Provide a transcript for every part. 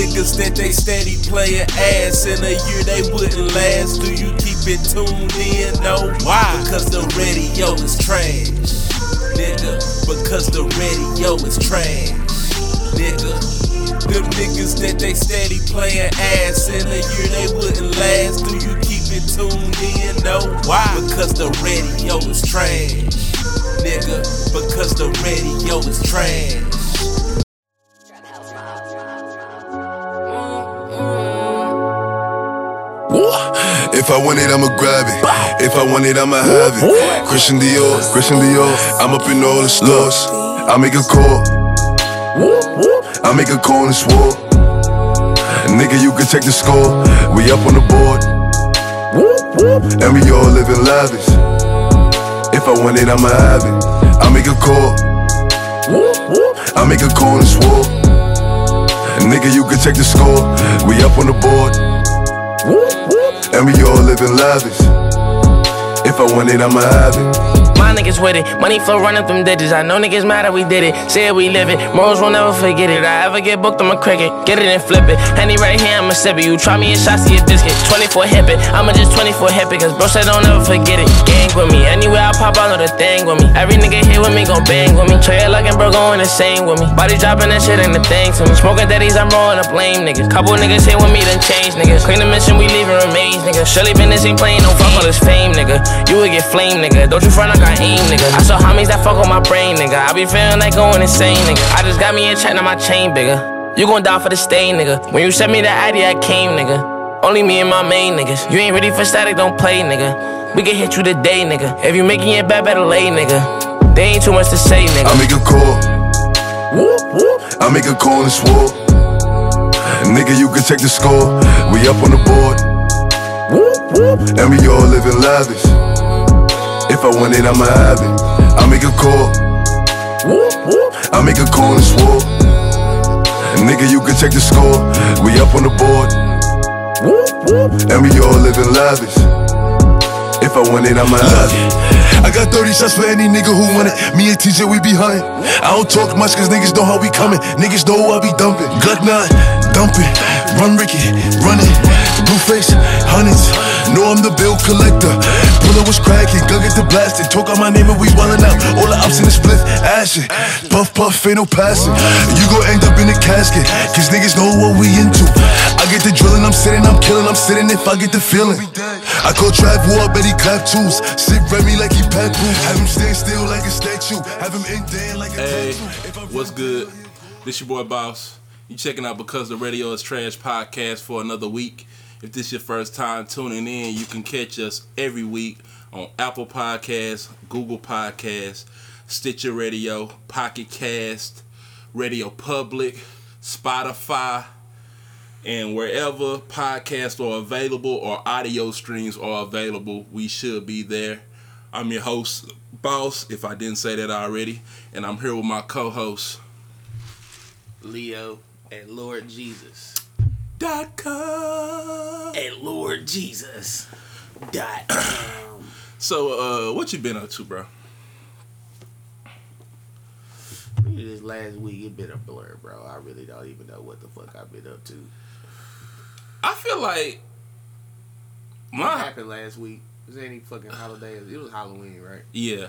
niggas that they steady playing ass in a year they wouldn't last. Do you keep it tuned in? No. Why? Because the radio is trash. Nigga, because the radio is trash. Nigga. Them niggas that they steady playing ass in a year they wouldn't last. Do you keep it tuned in? No. Why? Because the radio is trash. Nigga, because the radio is trash. If I want it, I'ma grab it. If I want it, I'ma have it. Christian Dior, Christian Dior. I'm up in all the stores. I make a call. I make a call and swore. Nigga, you can check the score. We up on the board. And we all living lavish. If I want it, I'ma have it. I make a call. I make a call and swore. Nigga, you can check the score. We up on the board. And we all living lavish. If I want it, I'ma have it. My niggas with it, money flow running through digits. I know niggas mad that we did it. Say it, we live it. Morals will never forget it. I ever get booked, I'm a cricket. Get it and flip it. Henny right here, I'ma sip it. You try me and shots, see a biscuit. 24 hip it. I'ma just 24 hip it. Cause bro said don't ever forget it. Gang with me. Anywhere I pop, I know the thing with me. Every nigga here with me gon' bang with me. Trey and bro, going insane with me. Body dropping that shit ain't the thing to me. Smoking daddies, I'm rolling up lame niggas. Couple niggas here with me, done change niggas. Clean the mission, we leaving remains, nigga. Shirley Business ain't playing no fuck all this fame, nigga. You would get flame, nigga. Don't you front, I got aim, nigga. I saw homies that fuck on my brain, nigga. I be feeling like going insane, nigga. I just got me in check, now my chain bigger. You gon' die for the stain, nigga. When you sent me the ID, I came, nigga. Only me and my main niggas. You ain't ready for static, don't play, nigga. We can hit you today, nigga. If you making it bad, better lay, nigga. There ain't too much to say, nigga. I make a call. Whoop, whoop. I make a call and swore. Nigga, you can check the score. We up on the board. Whoop, whoop. And we all living lavish. If I want it, I'ma have it. I make a call. I make a call and swore. Nigga, you can check the score. We up on the board. And we all living lavish. If I want it, I'ma have it. I got 30 shots for any nigga who want it. Me and TJ, we behind. I don't talk much cause niggas know how we coming. Niggas know I be dumping. Glock 9, dumping. Run Ricky, run it. Blue face, hundreds. Know I'm the bill collector. Bullet was cracking, gun get the blasting. Talk out my name and we wildin' out. All the ups in the split, ashin'. Puff, puff, ain't no passing. You gon' end up in the casket. Cause niggas know what we into. I get the drilling, I'm sitting, I'm killing, I'm sitting if I get the feeling. I call Trav War, bet he clap twos. Sit Remy like he pet boo. Have him stand still like a statue. Have him in there like a Hey, tattoo. What's good? This your boy Boss. You checking out because the radio is trash podcast for another week. If this is your first time tuning in, you can catch us every week on Apple Podcasts, Google Podcasts, Stitcher Radio, Pocket Cast, Radio Public, Spotify, and wherever podcasts are available or audio streams are available, we should be there. I'm your host, Boss, if I didn't say that already, and I'm here with my co-host, Leo and Lord Jesus. Dot com. And Lord Jesus. Dot. So, uh, what you been up to, bro? this last week it been a blur, bro. I really don't even know what the fuck I've been up to. I feel like What happened last week? Was there any fucking holidays? It was Halloween, right? yeah.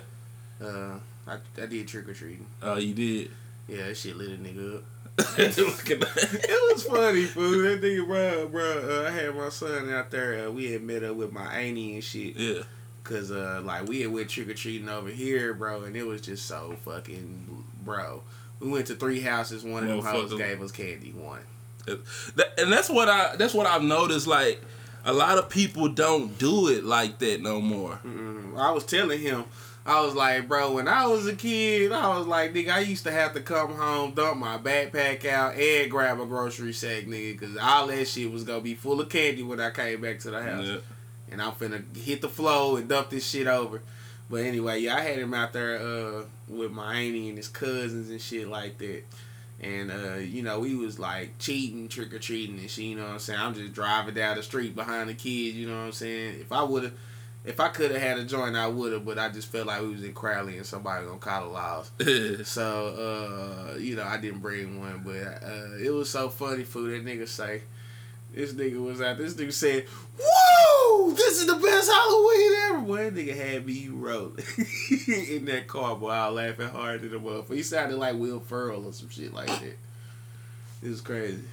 Uh, I, I did trick or treating. Uh, you did. Yeah, that shit lit a nigga up. Look at that. it was funny, fool. That nigga, bro, bro. Uh, I had my son out there. Uh, we had met up with my auntie and shit. Yeah. Cause uh, like we had went trick or treating over here, bro, and it was just so fucking, bro. We went to three houses. One of them hoes gave us candy. One. And that's what I that's what I've noticed. Like a lot of people don't do it like that no more. Mm, I was telling him, I was like, bro, when I was a kid, I was like, nigga, I used to have to come home, dump my backpack out, and grab a grocery sack, nigga, because all that shit was gonna be full of candy when I came back to the house. Yeah. And I'm finna hit the flow and dump this shit over. But anyway, yeah, I had him out there uh, with my auntie and his cousins and shit like that. And uh, you know, we was like cheating, trick or treating and shit, you know what I'm saying? I'm just driving down the street behind the kids, you know what I'm saying? If I would have If I could have had a joint, I would have, but I just felt like we was in Crowley and somebody gonna call the laws. So, uh, you know, I didn't bring one, but uh, it was so funny for that nigga say. This nigga was out. This nigga said, "Woo! This is the best Halloween ever." Boy, that nigga had me wrote in that car. Boy, I was laughing hard at the motherfucker. He sounded like Will Ferrell or some shit like that. It was crazy.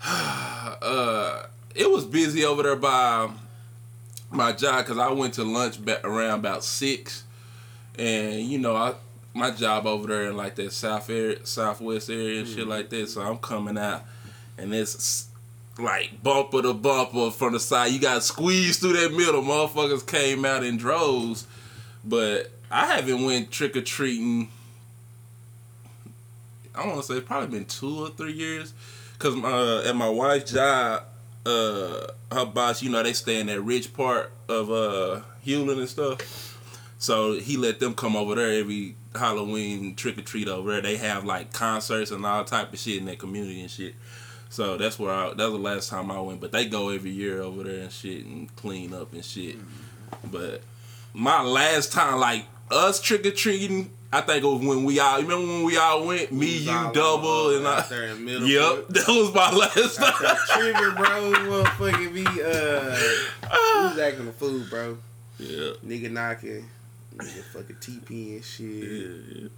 uh, it was busy over there by my job because I went to lunch ba- around about six, and you know I my job over there in like that south area, southwest area and shit like that. So I'm coming out, and it's like bumper to bumper from the side. You got squeezed through that middle. Motherfuckers came out in droves, but I haven't went trick or treating. I want to say probably been two or three years, cause uh, at my wife's job, uh, her boss, you know, they stay in that rich part of uh Hewlin and stuff. So he let them come over there every Halloween trick or treat over there. They have like concerts and all type of shit in that community and shit. So that's where I, that was the last time I went. But they go every year over there and shit and clean up and shit. But my last time, like us trick or treating, I think it was when we all. Remember when we all went? Me, you, double, and I. there in Middleburg. Yep, that was my last time. trigger, bro. Motherfucking be uh, we was acting a fool, bro. yeah, Nigga knocking, nigga fucking TP and shit. yeah.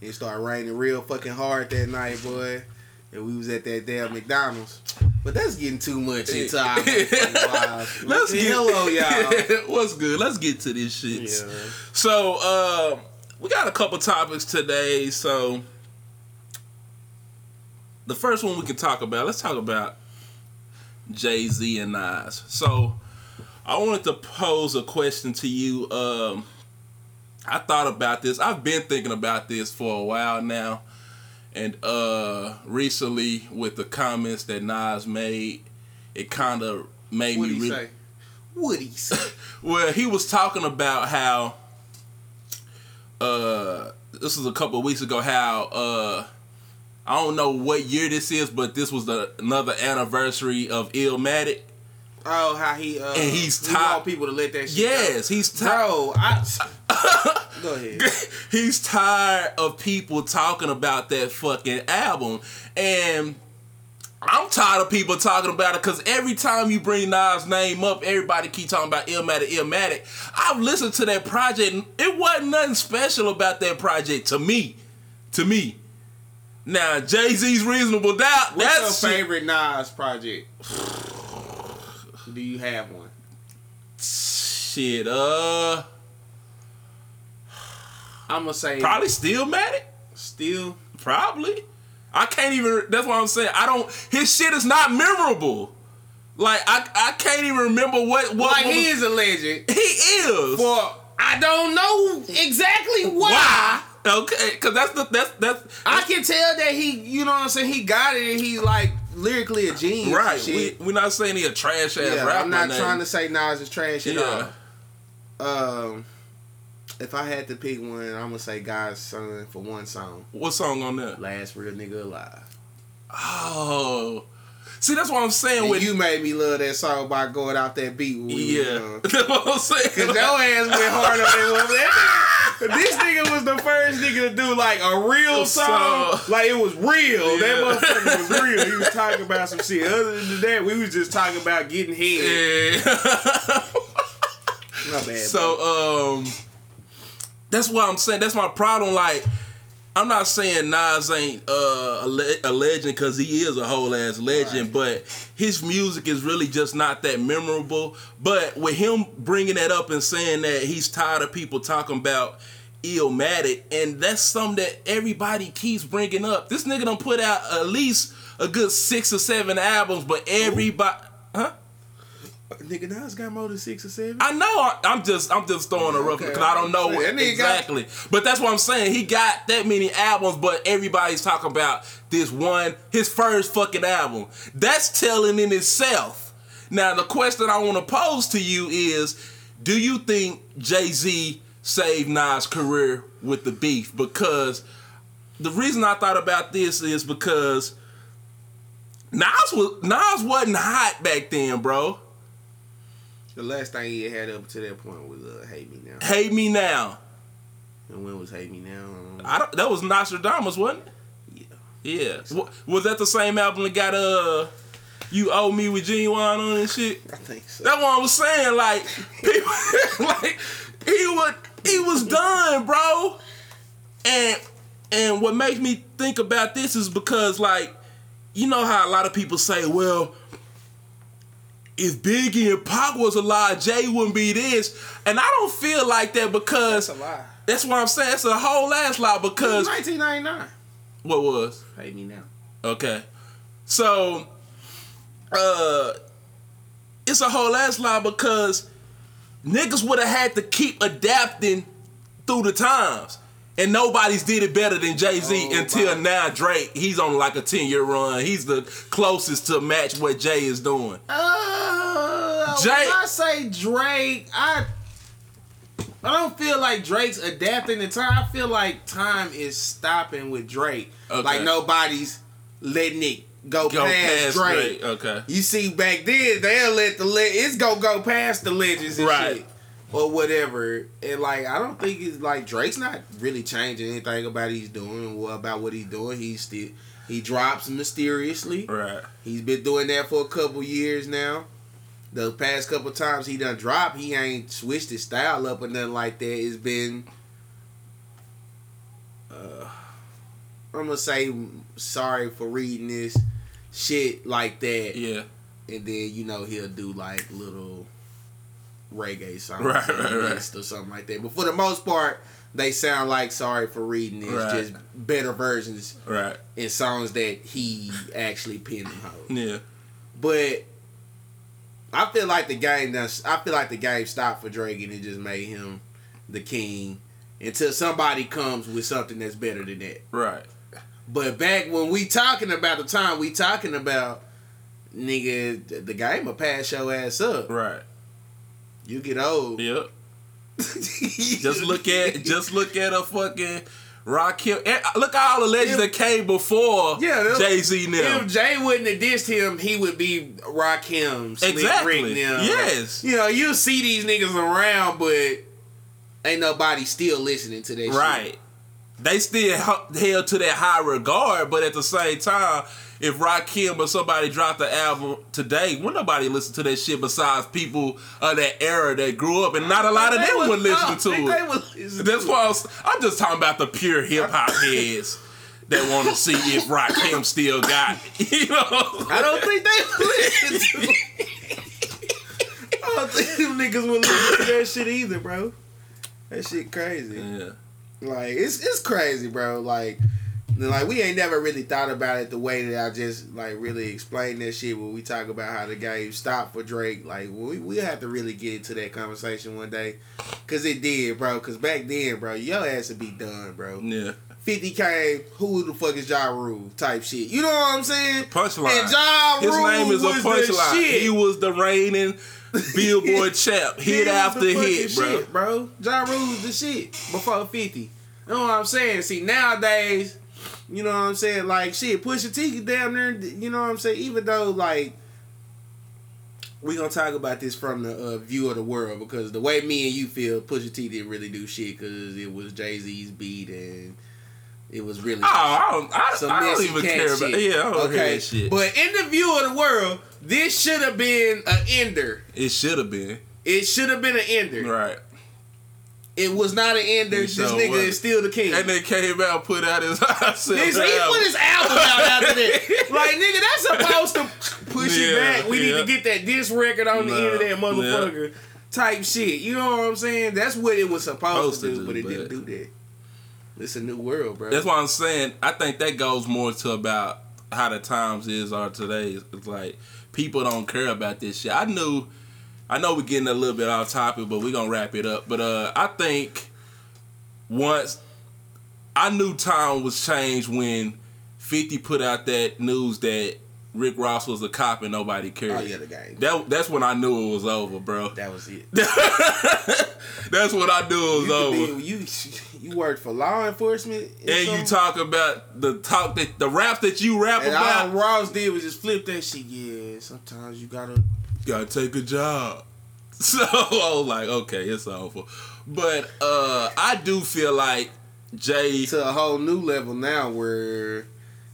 It started raining real fucking hard that night, boy. And we was at that damn McDonald's. But that's getting too much into our lives. Let's get Hello, y'all. What's good? Let's get to this shit. Yeah. So, uh, we got a couple topics today. So, the first one we can talk about, let's talk about Jay Z and Nas. So, I wanted to pose a question to you. Um, I thought about this. I've been thinking about this for a while now. And uh recently with the comments that Nas made, it kind of made What'd me re- say? What'd he say? well, he was talking about how uh this was a couple of weeks ago how uh I don't know what year this is, but this was the another anniversary of Illmatic. Oh, how he uh And he's he want people to let that shit Yes, he's tired. Bro, I Go ahead. he's tired of people talking about that fucking album, and I'm tired of people talking about it because every time you bring Nas' name up, everybody keep talking about Illmatic, Illmatic. I've listened to that project. and It wasn't nothing special about that project to me. To me. Now Jay Z's Reasonable Doubt. What's that's your favorite Nas project? Do you have one? shit. Uh, I'm gonna say probably Stillmatic. still. Probably. I can't even. That's what I'm saying. I don't. His shit is not memorable. Like I, I can't even remember what what. Like what he was- is a legend. He is. For I don't know exactly why. Okay, because that's the that's that's I can tell that he, you know what I'm saying, he got it and he's like lyrically a genius. right. We we're not saying he a trash ass yeah, rapper. I'm not trying to say Nas is trash at Yeah. all. Um, if I had to pick one, I'm gonna say God's Son for one song. What song on that? Last real nigga alive. Oh, see that's what I'm saying. And with you made me love that song by going out that beat. When we yeah, that's what I'm saying. Cause your ass went hard on that one. That This nigga was the first nigga to do like a real song. So- like it was real. That Yeah. motherfucker was real. He was talking about some shit. Other than that, we was just talking about getting head. Yeah. My bad. bro. So um, that's what I'm saying. That's my problem. Like, I'm not saying Nas ain't uh, a, le- a legend because he is a whole ass legend, but his music is really just not that memorable. But with him bringing that up and saying that he's tired of people talking about Illmatic, and that's something that everybody keeps bringing up. This nigga done put out at least a good six or seven albums, but everybody, huh? Nigga Nas got more than six or seven. I know. I, I'm just I'm just throwing a rough Okay, because I don't know That nigga got- exactly. But that's what I'm saying. He got that many albums, but everybody's talking about this one, his first fucking album. That's telling in itself. Now the question I want to pose to you is, do you think Jay Z saved Nas' career with the beef? Because the reason I thought about this is because Nas was Nas wasn't hot back then, bro. The last thing he had up to that point was uh, "Hate Me Now." Hate Me Now. And when was "Hate Me Now"? I don't, that was Nostradamus, wasn't it? yeah, Yeah. Wa- Was that the same album that got uh You Owe Me with Ginuwine on and shit? I think so. That's what I was saying. Like people like he was he was done, bro. And and what makes me think about this is because like you know how a lot of people say, well, if Biggie and Pac was alive, Jay wouldn't be this. And I don't feel like that because That's a lie. that's what I'm saying. It's a whole ass lie because 1999. what was? "Hate Me Now." Okay. So uh it's a whole ass lie because niggas would have had to keep adapting through the times. And nobody's did it better than Jay Z Oh, until my. now. Drake, he's on like a 10 year run. He's the closest to match what Jay is doing. Uh, Jay- when I say Drake, I I don't feel like Drake's adapting to time. I feel like time is stopping with Drake. Okay. Like nobody's letting it go, Go past, past Drake. Drake. Okay. You see, back then they'll let the le- it's gonna go past the legends and Right. shit or whatever. And like I don't think it's like Drake's not really changing anything about he's doing about what he's doing. He's still he drops mysteriously. Right. He's been doing that for a couple years now. The past couple times he done dropped, he ain't switched his style up or nothing like that. It's been, uh, I'm gonna say sorry for reading this shit like that, Yeah. and then you know he'll do like little reggae songs Right, right, right. or something like that. But for the most part, they sound like sorry for reading this, Right. just better versions Right. in songs that he actually hoes. Yeah. But I feel like the game does. I feel like the game stopped for Drake and it just made him the king until somebody comes with something that's better than that. Right. But back when we talking about the time we talking about, nigga, the- the game will pass your ass up. Right. You get old. Yep. Just look at just look at a fucking Rock eh, Look at all the legends If- that came before Yeah, Jay Z now. If Jay wouldn't have dissed him, he would be Rakim, Slick Exactly. Rick them. Yes. You know, you see these niggas around, but ain't nobody still listening to that shit. Right. They still held to that high regard, but at the same time, if Rakim or somebody dropped the album today, would nobody listen to that shit besides people of that era that grew up, and not a lot of them would listen to it. They would listen That's to why I was, I'm just talking about the pure hip hop heads that want to see if Rakim still got it. You know? I don't think they would listen to it. I don't think them niggas would listen to that shit either, bro. That shit crazy. Yeah. Like it's it's crazy, bro. Like like we ain't never really thought about it the way that I just like really explained that shit when we talk about how the game stopped for Drake. Like we we have to really get into that conversation one day, cause it did, bro. Cause back then, bro, your ass would be done, bro. Yeah. 50 came, who the fuck is Ja Rule type shit. You know what I'm saying? Punchline. And Ja His name is a punchline. He was the reigning Billboard champ, hit after hit, bro. shit, bro. Ja Rule was the shit before 50. You know what I'm saying? See, nowadays, you know what I'm saying? Like, shit, Pusha T damn near, you know what I'm saying? Even though, like, we gonna talk about this from the uh, view of the world because the way me and you feel, Pusha T didn't really do shit because it was Jay Z's beat and it was really Oh, I don't, I, some I don't even care shit. about. Yeah, I don't that shit. But in the view of the world, this should have been an ender. it should have been It should have been an ender. right. It was not an ender. It This nigga is still the king. And then came out, put out his himself. He put his album out after that. Like nigga, that's supposed to push it Yeah, back. We need to get that disc record on the end of that motherfucker. Type shit. You know what I'm saying? That's what it was supposed, Supposed to to do, do, but it but- didn't do that. It's a new world, bro. That's why I'm saying I think that goes more to about how the times is are today. It's like people don't care about this shit. I knew, I know we're getting a little bit off topic, but we're gonna wrap it up. But uh, I think once I knew time was changed when Fifty put out that news that Rick Ross was a cop and nobody cared. oh yeah, the game. That that's when I knew it was over, bro. That was it. that's when I knew it was You, over. be, you you worked for law enforcement, or and you talk about the talk that the rap that you rap And all about. Ross did was just flip that shit. Yeah, sometimes you gotta. Gotta take a job. So I was like, okay, it's awful. But uh I do feel like Jay to a whole new level now where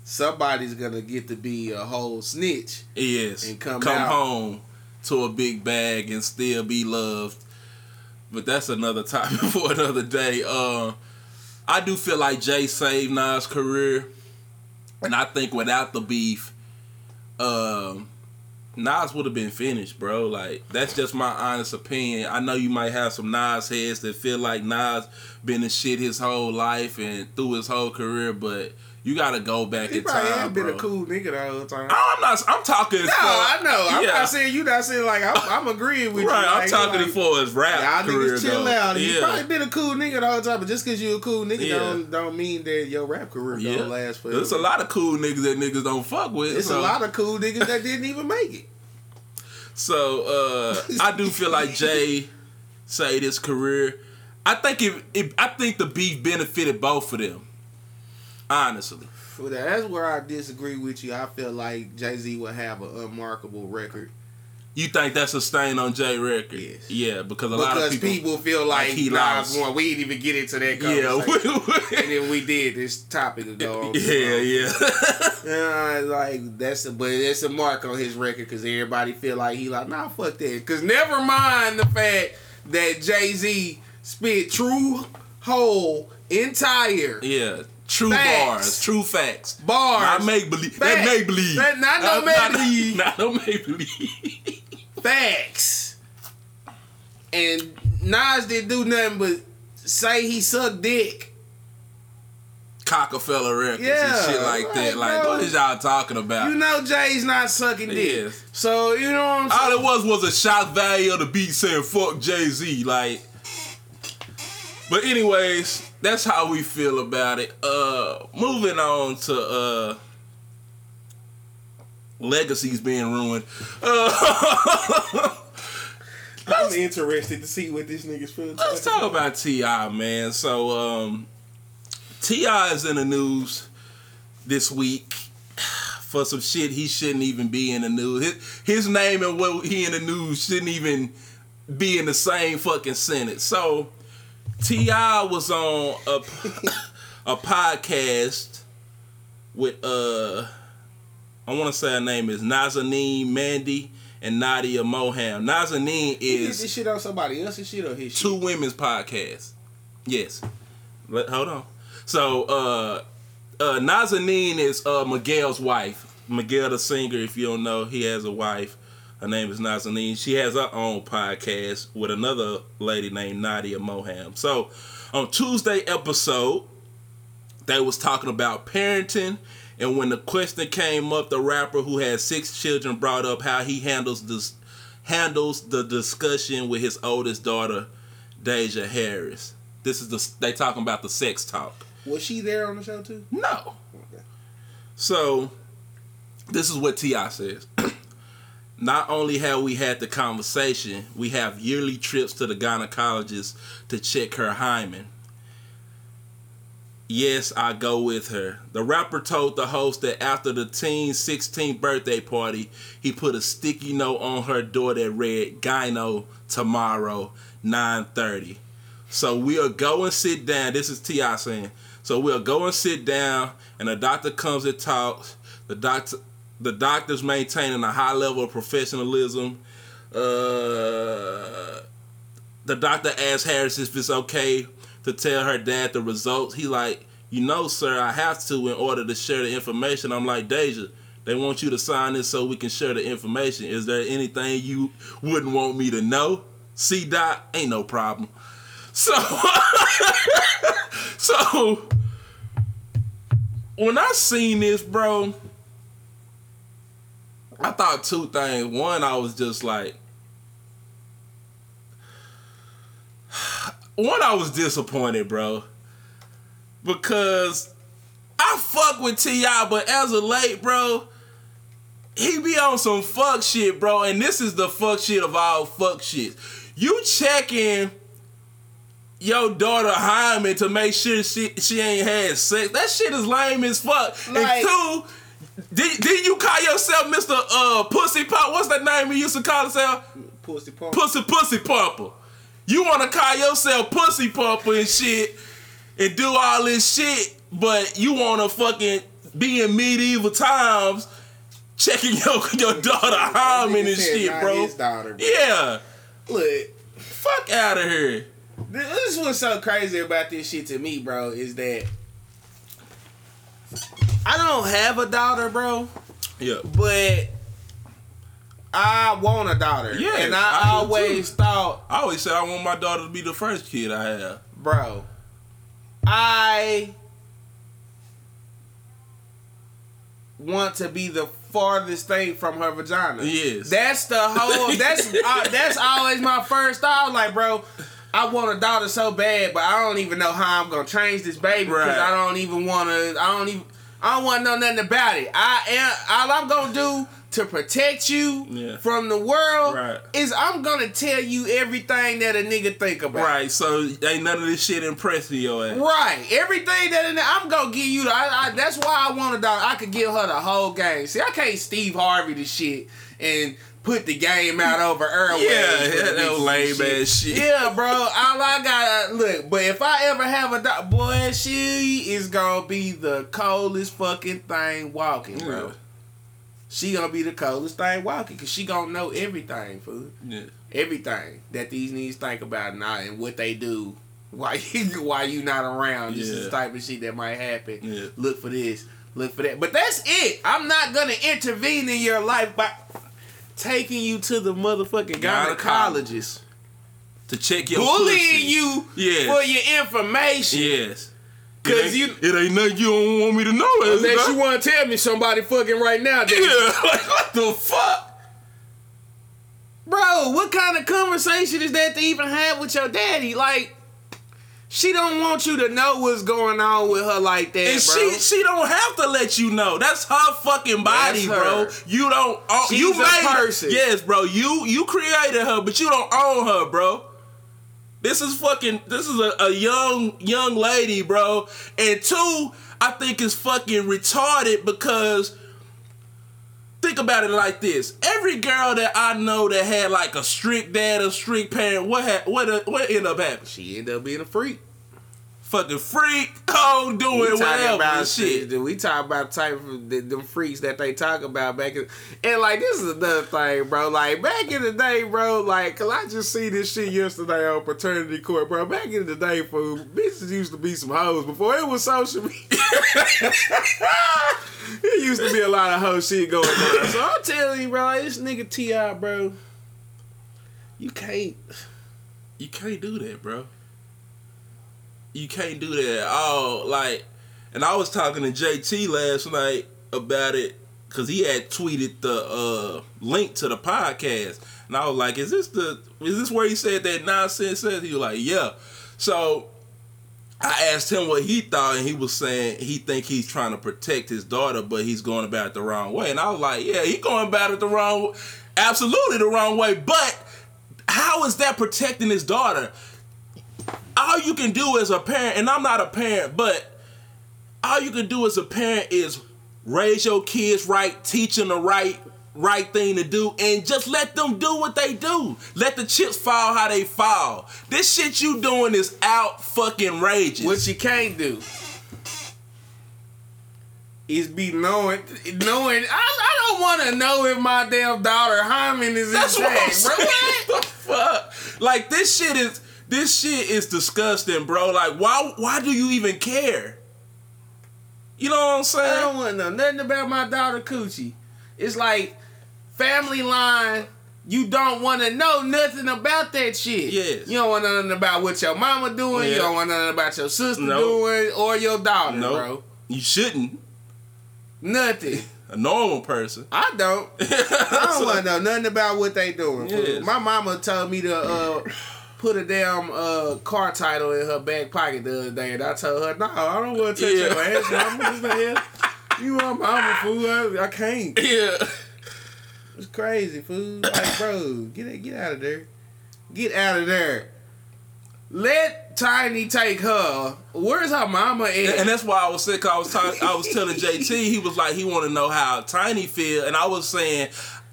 somebody's gonna get to be a whole snitch. Yes. And come come out. home to a big bag and still be loved. But that's another topic for another day. Uh, I do feel like Jay saved Nas' career, and I think without the beef, um, Nas would have been finished, bro. Like that's just my honest opinion. I know you might have some Nas heads that feel like Nas been in shit his whole life and through his whole career, but you got to go back He in probably time, had been bro. a cool nigga the whole time. I'm not. I'm talking. No, I know. I'm Yeah. not saying you. Not saying like I'm, I'm agreeing with Right, you. I'm Like, talking like, for his rap Y'all career. niggas chill though. out. You Yeah. probably been a cool nigga the whole time, but just because you a cool nigga Yeah. don't don't mean that your rap career yeah. gonna last forever. There's a lot of cool niggas that niggas don't fuck with. It's so, a lot of cool niggas that didn't even make it. So uh, I do feel like Jay saved his career. I think it, it. I think the beef benefited both of them. Honestly, Well, that's where I disagree with you. I feel like Jay Z would have an unmarkable record you think that's a stain on Jay record? Yes. Yeah, because a lot of because people. people, feel like, like he lost. We didn't even get into that yeah, and then we did this topic ago. yeah, yeah. Yeah, like that's a but it's a mark on his record because everybody feel like he like nah fuck that because never mind the fact that Jay Z spit true whole entire yeah. True Facts. bars, true facts. bars Not make believe. That Facts. make believe. That- not no uh, make-believe. Not no make believe. facts and Nas didn't do nothing but say he sucked dick Cockefeller records Yeah, and shit like that. like, Like, bro. what is y'all talking about? you know Jay's not sucking dick Yes. so you know what I'm saying All it was was a shock value of the beat saying "fuck Jay Z." Like, but anyways, that's how we feel about it. Uh, moving on to uh, legacies being ruined. Uh, I'm interested to see what this nigga's feeling let's talk about T.I., man. So, um, T.I. is in the news this week for some shit he shouldn't even be in the news. His, his name and what he in the news shouldn't even be in the same fucking sentence. So, T.I. was on a a podcast with uh, I want to say her name is Nazanin Mandi and Nadia Moham. Nazanin is this shit on somebody else's shit or his shit two women's podcast. Yes. Let, hold on. So uh uh Nazanin is uh Miguel's wife. Miguel the singer, if you don't know, he has a wife. Her name is Nazanin. She has her own podcast with another lady named Nadia Moham. So on Tuesday episode, they was talking about parenting and when the question came up the rapper who had six children brought up how he handles this handles the discussion with his oldest daughter Deyjah Harris. This is the they talking about the sex talk. Was she there on the show too? No. Okay. So this is what T.I. says. Not only have we had the conversation, we have yearly trips to the gynecologist to check her hymen. Yes, I go with her. The rapper told the host that after the teen's 16th birthday party, he put a sticky note on her door that read "Gyno tomorrow, 9:30." So we'll go and sit down. This is T.I. saying. So we'll go and sit down, and the doctor comes and talks. The doctor, the doctor's maintaining a high level of professionalism. Uh, the doctor asked Harris if it's okay to tell her dad the results. He like, you know, sir, I have to in order to share the information. I'm like, Deyjah, they want you to sign this so we can share the information. Is there anything you wouldn't want me to know? See, Doc, ain't no problem. So, so when I seen this, bro, I thought two things. One, I was just like, one, I was disappointed, bro, because I fuck with T.I., but as of late, bro, he be on some fuck shit, bro, and this is the fuck shit of all fuck shit. You checking your daughter hymen to make sure she she ain't had sex. That shit is lame as fuck. Like- and two, did, did you call yourself Mr. Uh Pussy Pop? What's that name you used to call yourself? pussy pump. pussy pussy pumper. You want to call yourself pussy pumper and shit and do all this shit, but you want to fucking be in medieval times checking your your daughter hymen and said shit, bro. daughter, bro. Yeah, Look, fuck out of here. this is what's so crazy about this shit to me, bro, is that I don't have a daughter, bro, Yeah, but I want a daughter. Yeah. and I I, always thought, I always said I want my daughter to be the first kid I have. bro, I want to be the farthest thing from her vagina. Yes. That's the whole. That's uh, that's always my first thought. Like, bro, I want a daughter so bad, but I don't even know how I'm gonna change this baby because Right. I don't even want to. I don't even. I don't want to know nothing about it. I am. All I'm gonna do to protect you Yeah. from the world Right. is I'm gonna tell you everything that a nigga think about. Right, so ain't none of this shit impressing your ass. Eh? Right. Everything that I'm gonna give you. The, I, I, that's why I want a dog. I could give her the whole game. See, I can't Steve Harvey the shit and put the game out over Earl. Yeah, yeah, that and lame ass shit. Yeah, bro. All I got look. But if I ever have a dog, boy, she is gonna be the coldest fucking thing walking, bro. Yeah. She gonna be the coldest thing walking because she gonna know everything, fool Yeah. everything that these niggas think about now and what they do why you while you not around. This is the type of shit that might happen. Yeah. Look for this, look for that. But that's it. I'm not gonna intervene in your life by taking you to the motherfucking gynecologist, To check your bullying pussy. you Yes. for your information. Yes. 'Cause It you- it ain't nothing you don't want me to know. Unless you want to tell me somebody fucking right now, Yeah, like what the fuck? Bro, what kind of conversation is that to even have with your daddy? Like, she don't want you to know what's going on with her like that, And bro. she she don't have to let you know. That's her fucking body, That's bro. You don't. Own, She's you a made her. person. Yes, bro. You you created her, but you don't own her, bro. This is fucking. This is a, a young young lady, bro. And two, I think is fucking retarded because. Think about it like this: Every girl that I know that had like a strict dad, a strict parent, what ha- what uh, what ended up happening? she ended up being a freak. Fucking freak, cold doing We talking whatever about shit. shit. We talk about the type of the, them freaks that they talk about back in, and like this is another thing, bro. Like back in the day, bro. Like, cause I just see this shit yesterday on paternity court, bro. Back in the day, fool, bitches used to be some hoes before it was social media. it used to be a lot of hoe shit going on. So I'm telling you, bro, this nigga T.I., bro, you can't. You can't do that, bro. You can't do that at all. Like, and I was talking to JT last night about it because he had tweeted the uh, link to the podcast, and I was like, "Is this the? Is this where he said that nonsense?" Says he was like, "Yeah." So I asked him what he thought, and he was saying he think he's trying to protect his daughter, but he's going about it the wrong way. And I was like, "Yeah, he going about it the wrong, absolutely the wrong way." But how is that protecting his daughter? All you can do as a parent, and I'm not a parent, but all you can do as a parent is raise your kids right, teach them the right right thing to do, and just let them do what they do. Let the chips fall how they fall. This shit you doing is out fucking rageous. What you can't do is be knowing, knowing. I, I don't want to know if my damn daughter hymen is That's what I'm saying. bro. What the fuck? Like this shit is this shit is disgusting, bro. Like why why do you even care? You know what I'm saying? I don't want to know nothing about my daughter coochie. It's like family line. You don't want to know nothing about that shit. Yes. You don't want nothing about what your mama doing. Yeah. You don't want nothing about your sister Nope. doing or your daughter, No, bro. you shouldn't. Nothing. A normal person. I don't. I don't want to know nothing about what they doing. Yes. My mama told me to uh, put a damn uh, car title in her back pocket the other day, and I told her, "No, I don't want to touch Yeah. your ass. What the hell? You my mama, fool. I, I can't. Yeah. It's crazy, fool. Like, bro, get get out of there. Get out of there. Let Tiny take her. Where's her mama at? And that's why I was sick. I was talking. I was telling JT. He was like, he want to know how Tiny feel, and I was saying,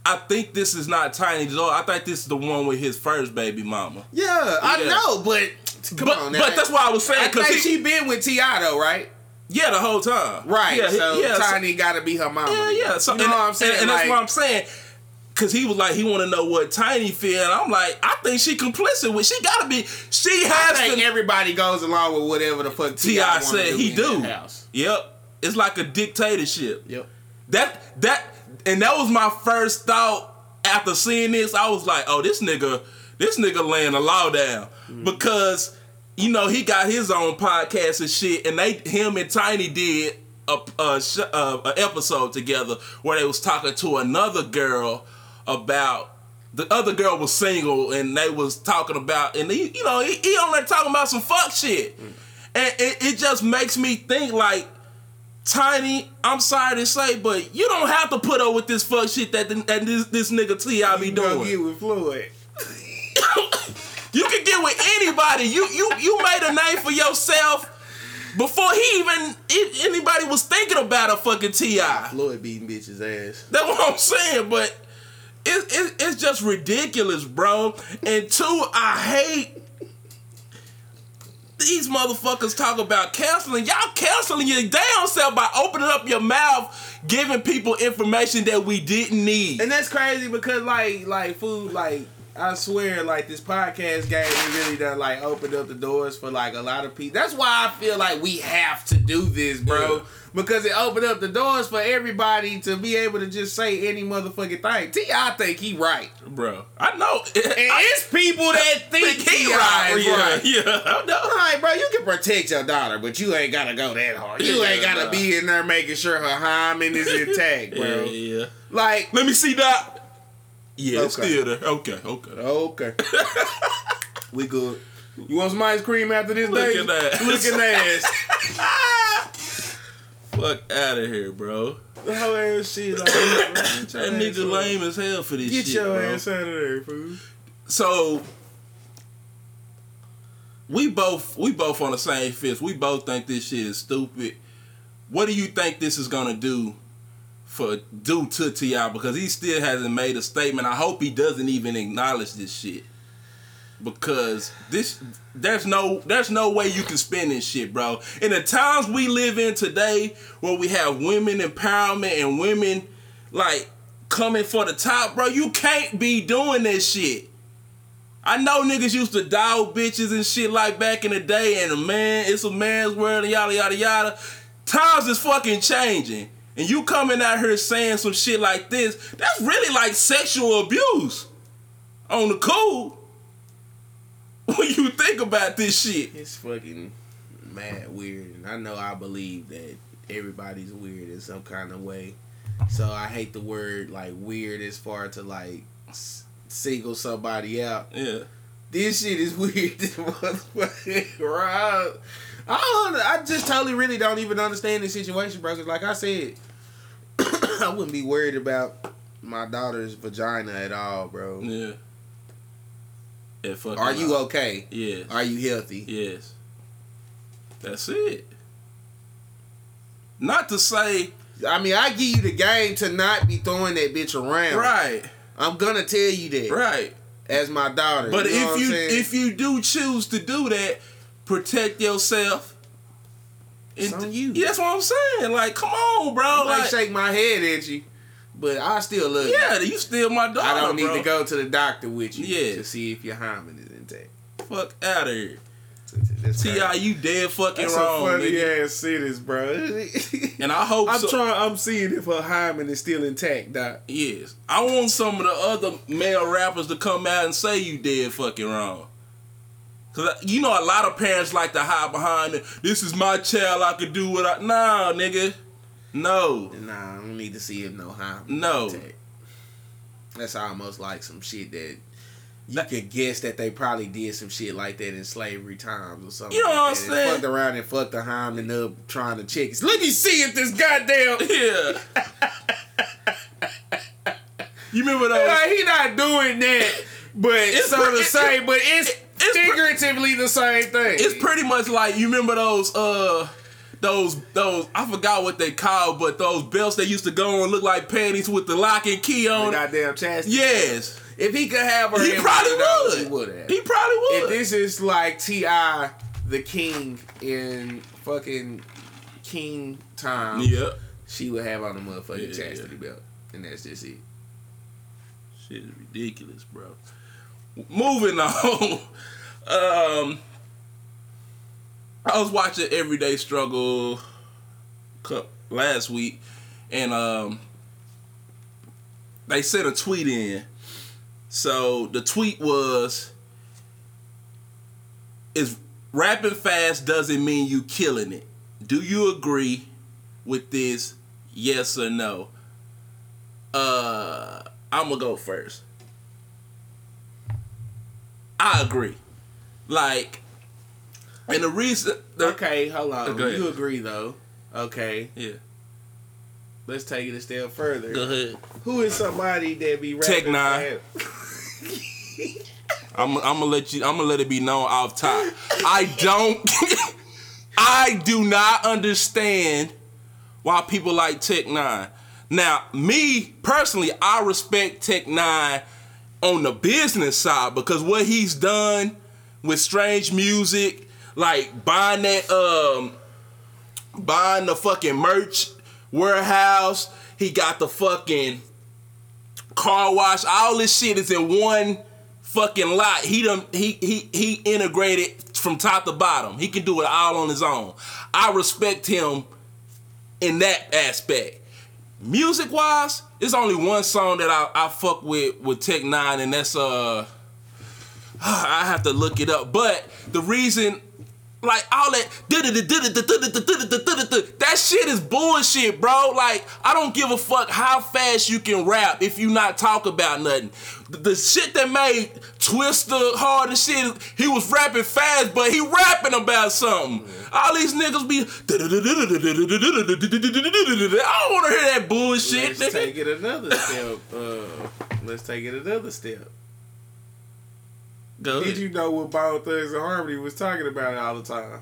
I think this is not Tiny's daughter. I think this is the one with his first baby mama. Yeah, I know, but come but on now. but that's why I was saying because she been with T.I. though, right? yeah the whole time Right. yeah so yeah so- Tiny got to be her mama. yeah yeah so you know and, what I'm saying? and, and that's Like, what I'm saying. Cause he was like he want to know what Tiny feel, and I'm like I think she complicit with. She gotta be. She has. I think to. everybody goes along with whatever the fuck T.I. said he in do. Yep, it's like a dictatorship. Yep. That that and that was my first thought after seeing this. I was like, oh, this nigga, this nigga laying the law down because you know he got his own podcast and shit, and they him and Tiny did a a, uh, a episode together where they was talking to another girl about. The other girl was single, and they was talking about, and he, you know, he, he on there talking about some fuck shit, and it, it just makes me think like, Tiny, I'm sorry to say, but you don't have to put up with this fuck shit that, that this, this nigga T.I. be You doing. get with Floyd. You can get with anybody. You you you made a name for yourself before he even anybody was thinking about a fucking T.I. Floyd beating bitches ass. That's what I'm saying, but it, it, it's just ridiculous, bro. And two, I hate these motherfuckers talk about counseling. Y'all counseling your damn self by opening up your mouth, giving people information that we didn't need. And that's crazy because like like food like I swear like this podcast game it really done like opened up the doors for like a lot of people. That's why I feel like we have to do this, bro. Yeah. Because it opened up the doors for everybody to be able to just say any motherfucking thing. T, I think he right, bro, I know. and it's people that think, he right. is yeah, right. Yeah, I know. All right, bro, you can protect your daughter, but you ain't gotta go that hard. You Yeah, ain't gotta be in there making sure her hymen is intact, bro. Yeah, yeah. Like, Let me see that. Yeah, it's Okay. still there. Okay, okay. Okay. we good. You want some ice cream after this Look day? at that. Looking ass. Fuck out of here, bro. The whole ass shit. Like, That nigga lame as hell for this Get shit, Get your bro. ass out of there, fool. So we both we both on the same fist. We both think this shit is stupid. What do you think this is gonna do for due to T.I.? Because he still hasn't made a statement. I hope he doesn't even acknowledge this shit. Because this there's no there's no way you can spin this shit, bro. In the times we live in today, where we have women empowerment and women like coming for the top, bro, you can't be doing this shit. I know niggas used to dog bitches and shit like back in the day, and a man, it's a man's world, and yada yada yada. Times is fucking changing, and you coming out here saying some shit like this, that's really like sexual abuse on the cool. When you think about this shit, It's fucking mad weird. And I know I believe that everybody's weird in some kind of way. So I hate the word like weird as far to like s- single somebody out. yeah. This shit is weird. Right. I don't. I just totally really don't even understand the situation, bro. like I said, I wouldn't be worried about my daughter's vagina at all, bro. Yeah. Yeah, Are you up. okay? Yes. Are you healthy? Yes. That's it. Not to say I mean, I give you the game to not be throwing that bitch around. right, I'm gonna tell you that right. as my daughter. But you know if you if you do choose to do that, protect yourself. It's on you. Yeah, that's what I'm saying. Like, come on, bro. I Like, shake my head at you, but I still love you. yeah, you still my daughter. I don't need bro. to go to the doctor with you Yeah. to see if your hymen is intact. Fuck out of here. T.I., you dead fucking That's wrong, a funny nigga. ass sentence, bro. And I hope I'm so. trying. I'm seeing if her hymen is still intact, doc. Yes. I want some of the other male rappers to come out and say you dead fucking wrong. Cause you know a lot of parents like to hide behind it. This is my child. I could do what I. Nah, nigga. No. Nah, I don't need to see if no hymen. No. That's almost like some shit that you could guess that they probably did some shit like that in slavery times or something. You know like what I'm and saying? Fucked around and fucked the hymen up trying to check. it. Let me see if this goddamn. Yeah. you remember those? Like, he not doing that, but It's so the it- it- but it's, it's pre- figuratively the same thing. It's pretty much like you remember those uh those those I forgot what they called, but those belts that used to go on look like panties with the lock and key on. Goddamn chastity. Yes, If he could have her, he probably would. He would have. He probably would. If this is like T.I., the king in fucking King time, Yep. she would have on the motherfucking Yeah, chastity belt, and that's just it. Shit is ridiculous, bro. Moving on. Um, I was watching Everyday Struggle last week, and um, they sent a tweet in. So the tweet was, "Is rapping fast doesn't mean you killing it. Do you agree with this? Yes or no?" Uh, I'm gonna go first. I agree. Like, and the reason, the, Okay, hold on. Oh, ahead. You agree though? Okay, yeah, let's take it a step further. go ahead. Who is somebody that be rapping Tech N9ne. I'm, I'm gonna let you. I'm gonna let it be known off top. I don't. I do not understand why people like Tech N9ne. Now, me personally, I respect Tech N9ne on the business side because what he's done with strange music, like buying that um buying the fucking merch warehouse, he got the fucking car wash, all this shit is in one fucking lot. He done he he he integrated from top to bottom. He can do it all on his own. I respect him in that aspect. Music wise, there's only one song that I, I fuck with with Tech N9ne, and that's uh I have to look it up. But the reason, like all that that shit is bullshit, bro. Like I don't give a fuck how fast you can rap if you not talk about nothing. The, the shit that made Twista hard and shit, he was rapping fast, but he rapping about something. All these niggas be. I don't want to hear that bullshit, Let's nigga. take it another step. Uh, let's take it another step. Go Did you know what Bone Thugs-n-Harmony was talking about all the time?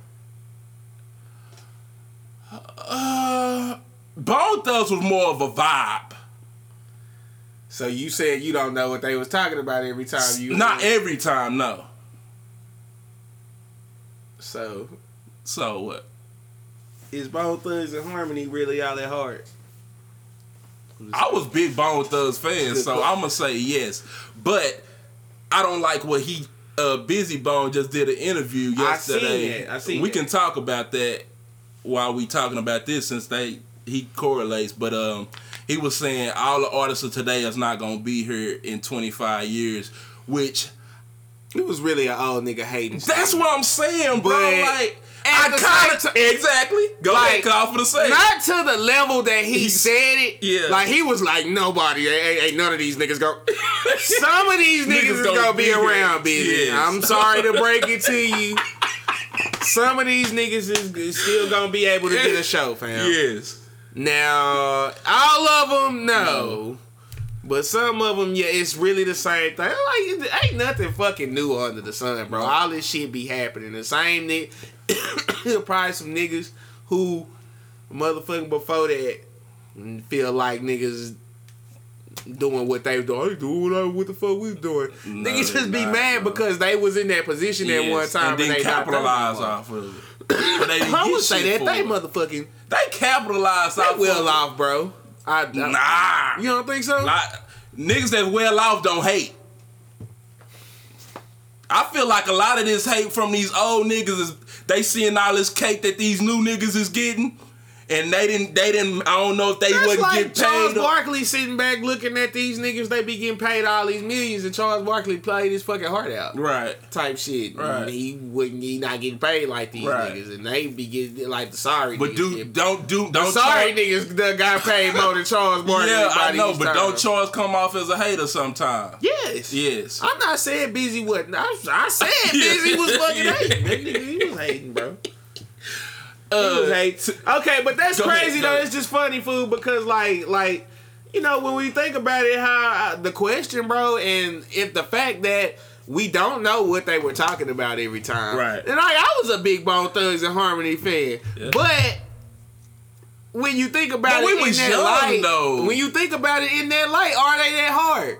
Uh, Bone Thugs was more of a vibe. So you said you don't know what they was talking about every time you Not every time, no. So So what? is Bone Thugs-n-Harmony really all that hard? I was big Bone Thugs fan, so I'm gonna say yes. But I don't like what he uh Bizzy Bone just did an interview yesterday. I seen we that. can talk about that while we talking about this since they he correlates, but um he was saying all the artists of today is not gonna be here in 25 years, which It was really an old nigga hating. that's what I'm saying, bro. But like at the same of exactly go ahead, call for the sake. Not to the level that he He's- said it. Yeah. Like he was like, nobody, ain't, ain't- none of these niggas go. Some of these niggas, Niggas is gonna be, around, busy. Yes. I'm sorry to break it to you. Some of these niggas is, is still gonna be able to get a show, fam. yes. Now, all of them, no. But some of them, yeah, it's really the same thing. Like, ain't nothing fucking new under the sun, bro. All this shit be happening. The same nigga, probably some niggas who, motherfucking before that, feel like niggas doing what they doing. They doing what, what the fuck we doing. No, niggas just be not, mad bro. because they was in that position at one time and then they not capitalize off of it. I would say that they motherfucking They capitalize they off well of off, bro. I, I. Nah. You don't think so? Like, niggas that well off don't hate. I feel like a lot of this hate from these old niggas is they seeing all this cake that these new niggas is getting, and they didn't. They didn't. I don't know if they That's wouldn't like get Charles paid. or- Barkley sitting back looking at these niggas. They be getting paid all these millions, and Charles Barkley played his fucking heart out. Right. Type shit. Right. And he wouldn't. He not getting paid like these Right. niggas, and they be getting like the sorry. But do don't do don't sorry Charles- niggas that got paid more than Charles Barkley. Yeah, I know, but times. don't Charles come off as a hater sometimes. Yes. Yes. I'm not saying Bizzy wasn't. I, I said Bizzy was fucking hating. He was hating, bro. Uh. Okay, but that's Go ahead, crazy though. It's just funny, food, because like, like, you know, when we think about it, how uh, the question, bro, and if the fact that we don't know what they were talking about every time, Right. And like, I was a big Bone Thugs-n-Harmony fan, Yeah. but when you think about But it we in was that young, light, though. when you think about it in that light, are they that hard?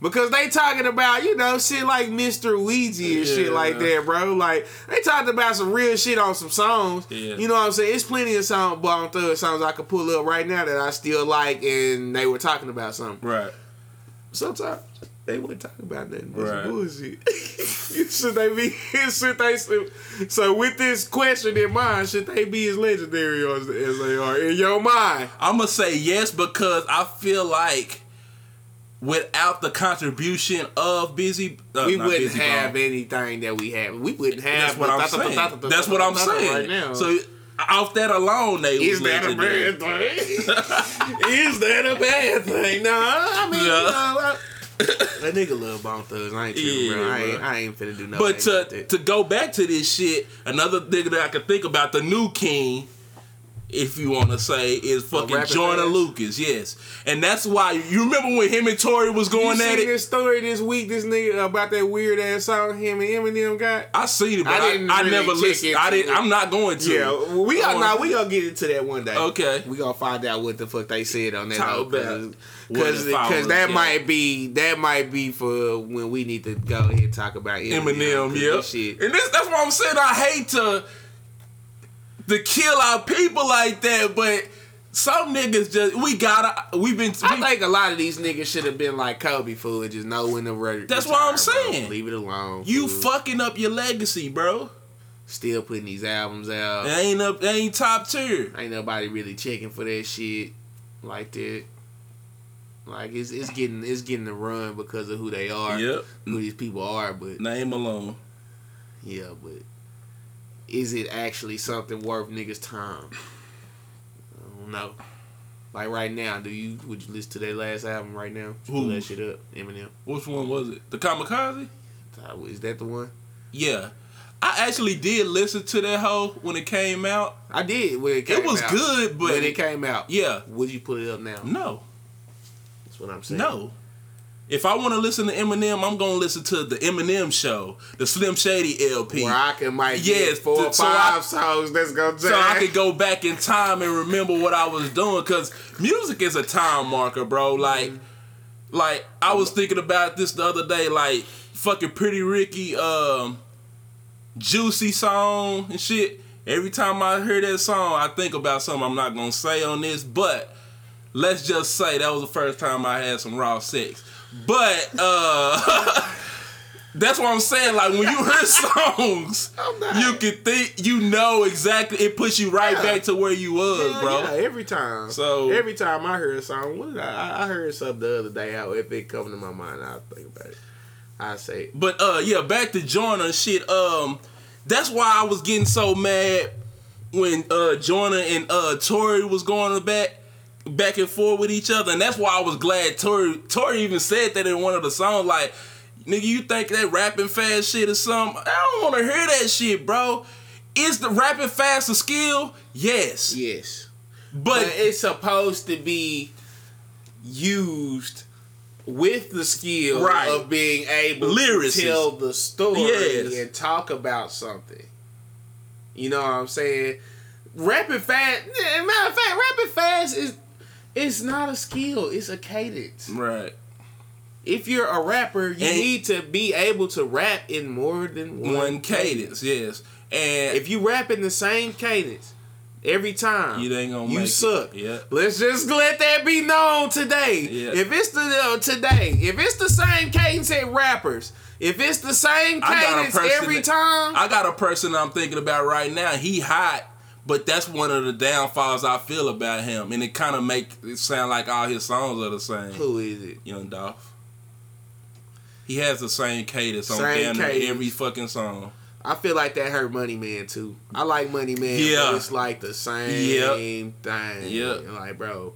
Because they talking about, you know, shit like Mr. Ouija and shit like that, bro. Like they talked about some real shit on some songs. Yeah. You know what I'm saying? It's plenty of song Bone Thug songs I could pull up right now that I still like and they were talking about something. Right. Sometimes they wouldn't talk about nothing. That's Right. bullshit. should they be should they so with this question in mind, should they be as legendary as, as they are in your mind? I'm gonna say yes because I feel like without the contribution of Bizzy, uh, we wouldn't Bizzy have Bone, anything that we have. We wouldn't have That's what I'm saying. That's what I'm saying. So off that alone, they is that a bad thing? is that a bad thing? No, I mean, Yeah. you know, I- that nigga love Bone Thugs. I ain't tripping, Yeah, bro. I ain't, bro. I ain't finna do nothing. But to to go back to this shit, another nigga that I could think about, the new king, if you want to say, is fucking Joyner fast? Lucas. Yes, and that's why you remember when him and Tory was going see at it. this story this week, this nigga about that weird ass song him and Eminem got. I seen it, but I I, didn't I, really never listened. I didn't. it. I'm not going to. Yeah, we are now. We gonna get into that one day. Okay. we gonna find out what the fuck they said on that. Talk about because because that gay. might be that might be for when we need to go ahead and talk about Eminem. Eminem, yeah. shit. And this that's what I'm saying. I hate to to kill our people like that, but some niggas just we gotta we've been I think a lot of these niggas should have been like Kobe fool and just know when to re- That's what I'm bro. saying. Leave it alone. you fucking up your legacy, bro. still putting these albums out. It ain't up ain't top tier. Ain't nobody really checking for that shit like that. Like it's it's getting it's getting the run because of who they are, Yep. who these people are. But Name alone. yeah, but is it actually something worth niggas' time? I don't know. Like right now, do you would you listen to their last album right now? Pull Who? that shit up, Eminem. Which one was it? The Kamikaze? Is that the one? Yeah. I actually did listen to that hoe when it came out. I did when it came It was out. good, but when it came out. yeah. Would you put it up now? No. That's what I'm saying. No. If I want to listen to Eminem, I'm gonna listen to the Eminem show, the Slim Shady LP. Where I can might Yes, four or so I- five songs that's gonna so I could go back in time and remember what I was doing because music is a time marker, bro. Like, like I was thinking about this the other day, like fucking Pretty Ricky, um, Juicy song and shit. Every time I hear that song, I think about something I'm not gonna say on this, but let's just say that was the first time I had some raw sex. But uh that's what I'm saying. Like when you hear songs, you can think you know exactly. It puts you right Yeah. back to where you was, Yeah, bro. yeah, every time. So- every time I hear a song, what did I, I I heard something the other day. How if it come to my mind, I'll think about it. I say, But uh, yeah, back to Joyner and shit. Um, that's why I was getting so mad when uh Joyner and uh Tory was going to back back and forth with each other, and that's why I was glad Tory Tory even said that in one of the songs. Like, nigga, you think that rapping fast shit is something? I don't want to hear that shit, bro. Is the rapping fast a skill? Yes, yes, but, but it's supposed to be used with the skill Right. of being able Lyricist. to tell the story Yes. and talk about something. You know what I'm saying? Rapping fast. Matter of fact, rapping fast is it's not a skill. It's a cadence. right. if you're a rapper, you And- need to be able to rap in more than one, One cadence, yes, and If you rap in the same cadence every time, You ain't gonna you make it. suck. Yeah. Let's just let that be known today. Yeah. If it's the uh, today, if it's the same cadence at rappers, if it's the same I got a cadence every that- time, I got a person I'm thinking about right now. He hot, but that's one of the downfalls I feel about him, and it kind of make it sound like all his songs are the same. who is it? Young Dolph. He has the same cadence on damn cadence. every fucking song. I feel like that hurt Money Man too. I like Money Man, Yeah. but it's like the same thing. Yeah, Like, bro.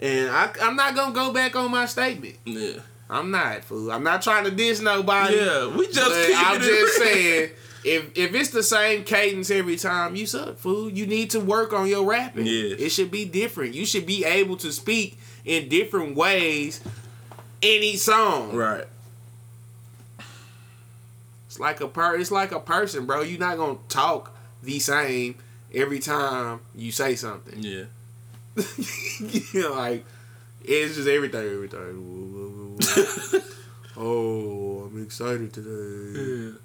And I, I'm not gonna go back on my statement. Yeah, I'm not, fool. I'm not trying to diss nobody. yeah. We just I'm just saying, if if it's the same cadence every time, you suck, fool. You need to work on your rapping. Yes. It should be different. You should be able to speak in different ways in each song. Right. It's like a per. It's like a person, bro. You're not gonna talk the same every time you say something. Yeah. you know, like it's just everything, everything. oh, I'm excited today.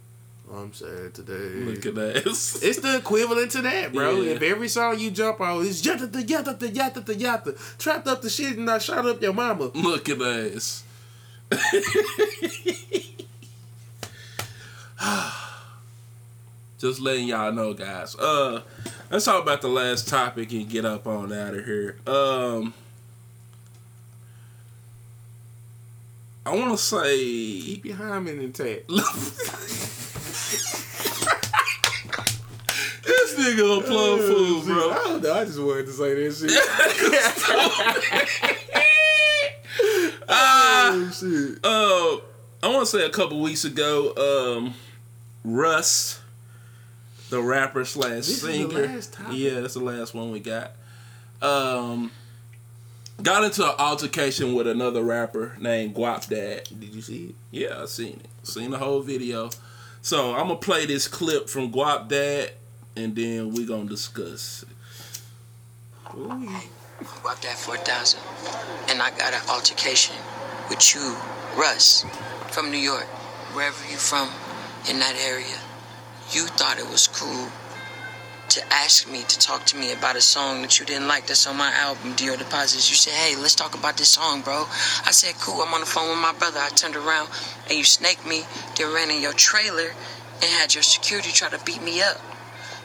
I'm sad today. Look at that. It's the equivalent to that, bro. Yeah. If every song you jump on is yatta the yatta the yatta the yatta, trapped up the shit and I shot up your mama. Look at that. Just letting y'all know, guys. Uh, let's talk about the last topic and get up on out of here. Um, I want to say Keep your hymen intact. this nigga a plum fool, I bro. don't know. I just wanted to say that shit. Ah, oh shit. uh, I want to say a couple weeks ago, um, Russ, the rapper slash This singer, yeah, that's the last one we got. Um, got into an altercation with another rapper named Guapdad. Did you see it? Yeah, I seen it, seen the whole video. So I'm gonna play this clip from Guapdad, and then we gonna discuss. Guapdad 4,000. And I got an altercation with you, Russ, from New York, wherever you from in that area. You thought it was cool to ask me to talk to me about a song that you didn't like that's on my album, Dior Deposits. You said, hey, let's talk about this song, bro. I said, cool, I'm on the phone with my brother. I turned around and you snaked me, then ran in your trailer and had your security try to beat me up.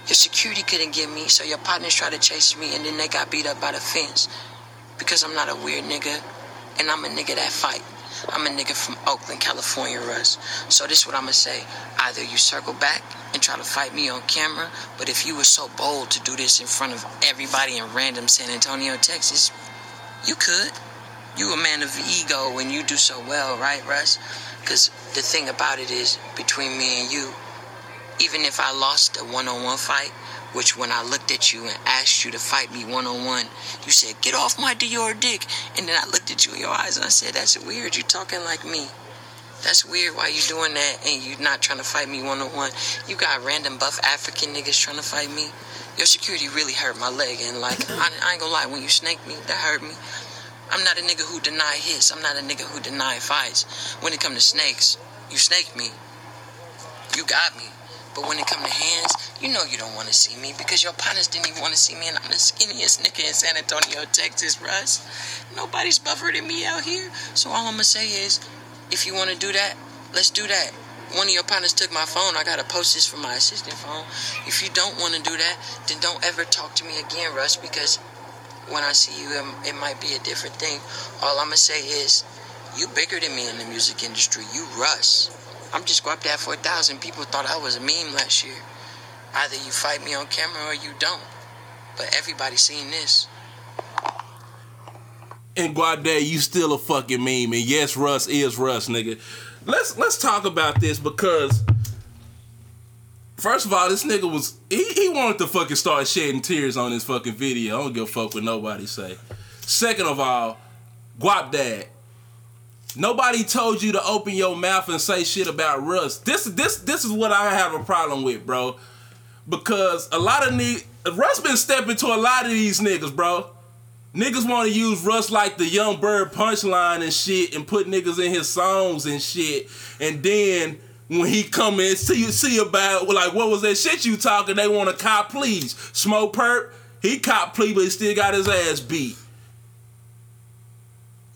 Your security couldn't get me, so your partners tried to chase me, and then they got beat up by the fence. Because I'm not a weird nigga, and I'm a nigga that fight. I'm a nigga from Oakland, California, Russ. So this is what I'ma say. Either you circle back and try to fight me on camera, but if you were so bold to do this in front of everybody in random San Antonio, Texas, you could. You a man of ego and you do so well, right, Russ? Because the thing about it is, between me and you, even if I lost a one-on-one fight, which when I looked at you and asked you to fight me one-on-one, you said, get off my Dior dick. And then I looked at you in your eyes and I said, that's weird, you talking like me. That's weird why you doing that and you not trying to fight me one-on-one. You got random buff African niggas trying to fight me. Your security really hurt my leg and like, I, I ain't gonna lie, when you snaked me, that hurt me. I'm not a nigga who deny hits. I'm not a nigga who deny fights. When it come to snakes, you snaked me. You got me. But when it come to hands, you know you don't want to see me because your partners didn't even want to see me, and I'm the skinniest nigga in San Antonio, Texas, Russ. Nobody's buffer than me out here. So all I'ma say is, if you want to do that, let's do that. One of your partners took my phone. I gotta post this from my assistant phone. If you don't want to do that, then don't ever talk to me again, Russ, because when I see you, um, it might be a different thing. All I'ma say is, you bigger than me in the music industry. You Russ. I'm just go up there for a thousand. People thought I was a meme last year. Either you fight me on camera or you don't. But everybody's seen this. And Guade, you still a fucking meme. And yes, Russ is Russ, nigga. Let's let's talk about this because first of all, this nigga was he, he wanted to fucking start shedding tears on his fucking video. I don't give a fuck what nobody say. Second of all, Guapdad. Nobody told you to open your mouth and say shit about Russ. This this this is what I have a problem with, bro. Because a lot of niggas Russ been stepping to a lot of these niggas, bro. Niggas want to use Russ like the Young Bird punchline and shit and put niggas in his songs and shit. And then when he come in, see you see about like what was that shit you talking? They want to cop please. Smokepurpp, he cop plea, but he still got his ass beat.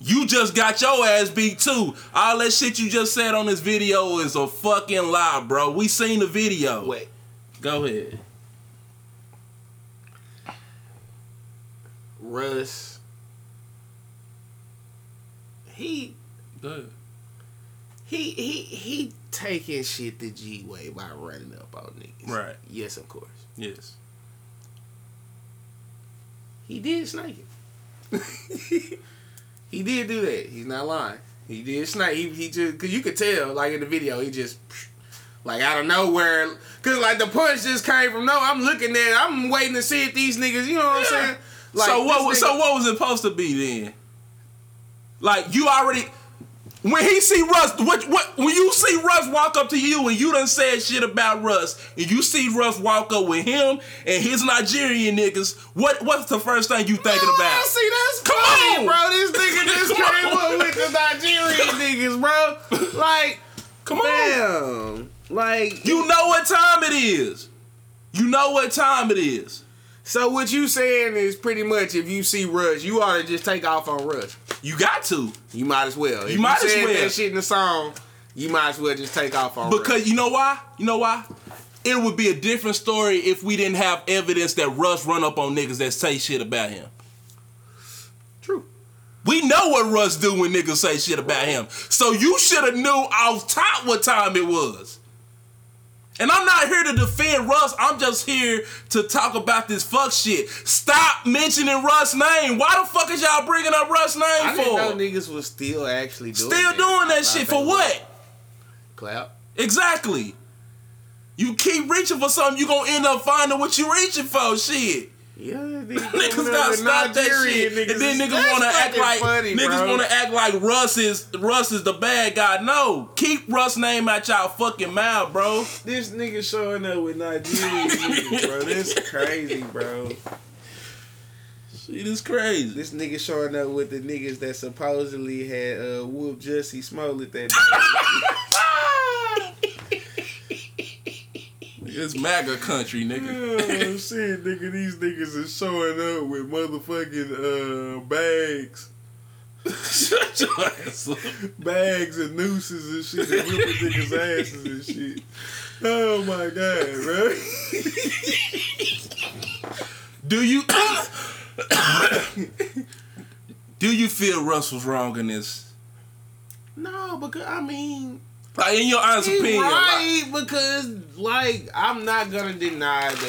You just got your ass beat too. All that shit you just said on this video is a fucking lie, bro. We seen the video. Wait. Go ahead. Russ. He Go ahead. he he he taking shit the G way by running up on niggas. Right. Yes, of course. Yes. He did snake him. he did do that. He's not lying. He did snake. He, he just cause you could tell like in the video he just like out of nowhere cause like the punch just came from no. I'm looking at. it, I'm waiting to see if these niggas. You know what I'm saying? Like so what? Was, nigga- so what was it supposed to be then? Like you already, When he see Russ, what what when you see Russ walk up to you and you done said shit about Russ, and you see Russ walk up with him and his Nigerian niggas, what what's the first thing you thinking Oh, about? see, that's Come funny, on. bro. This nigga just came up with the Nigerian niggas, bro. Like, Come on. Like, You know what time it is. You know what time it is. so what you saying is pretty much if you see Russ, you ought to just take off on Russ. You got to. You might as well. If might as said well. that shit in the song, you might as well just take off on Russ. Because you know why? You know why? It would be a different story if we didn't have evidence that Russ run up on niggas that say shit about him. True. We know what Russ do when niggas say shit about him. So you should have knew off top what time it was. And I'm not here to defend Russ. I'm just here to talk about this fuck shit. Stop mentioning Russ' name. Why the fuck is y'all bringing up Russ' name for? I didn't know niggas was still actually doing Still that. doing that shit for what? Clap. Exactly. You keep reaching for something, you gonna end up finding what you reaching for. Shit. Yeah, Niggas gotta stop that shit. and then niggas wanna act like funny, niggas wanna act like Russ is Russ is the bad guy. No. Keep Russ name out y'all fucking mouth, bro. This nigga showing up with Nigerian niggas, bro. This crazy, bro. Shit is crazy. This nigga showing up with the niggas that supposedly had uh, whooped Jussie Smollett that day. It's MAGA country, nigga. oh shit, nigga, these niggas is showing up with motherfucking uh, bags, Shut your ass up. bags and nooses and shit, and whipping niggas asses and shit. Oh my god, bro. Do you Do you feel Russell's wrong in this? No, because I mean, Like in your honest He opinion. like- right because like I'm not gonna deny that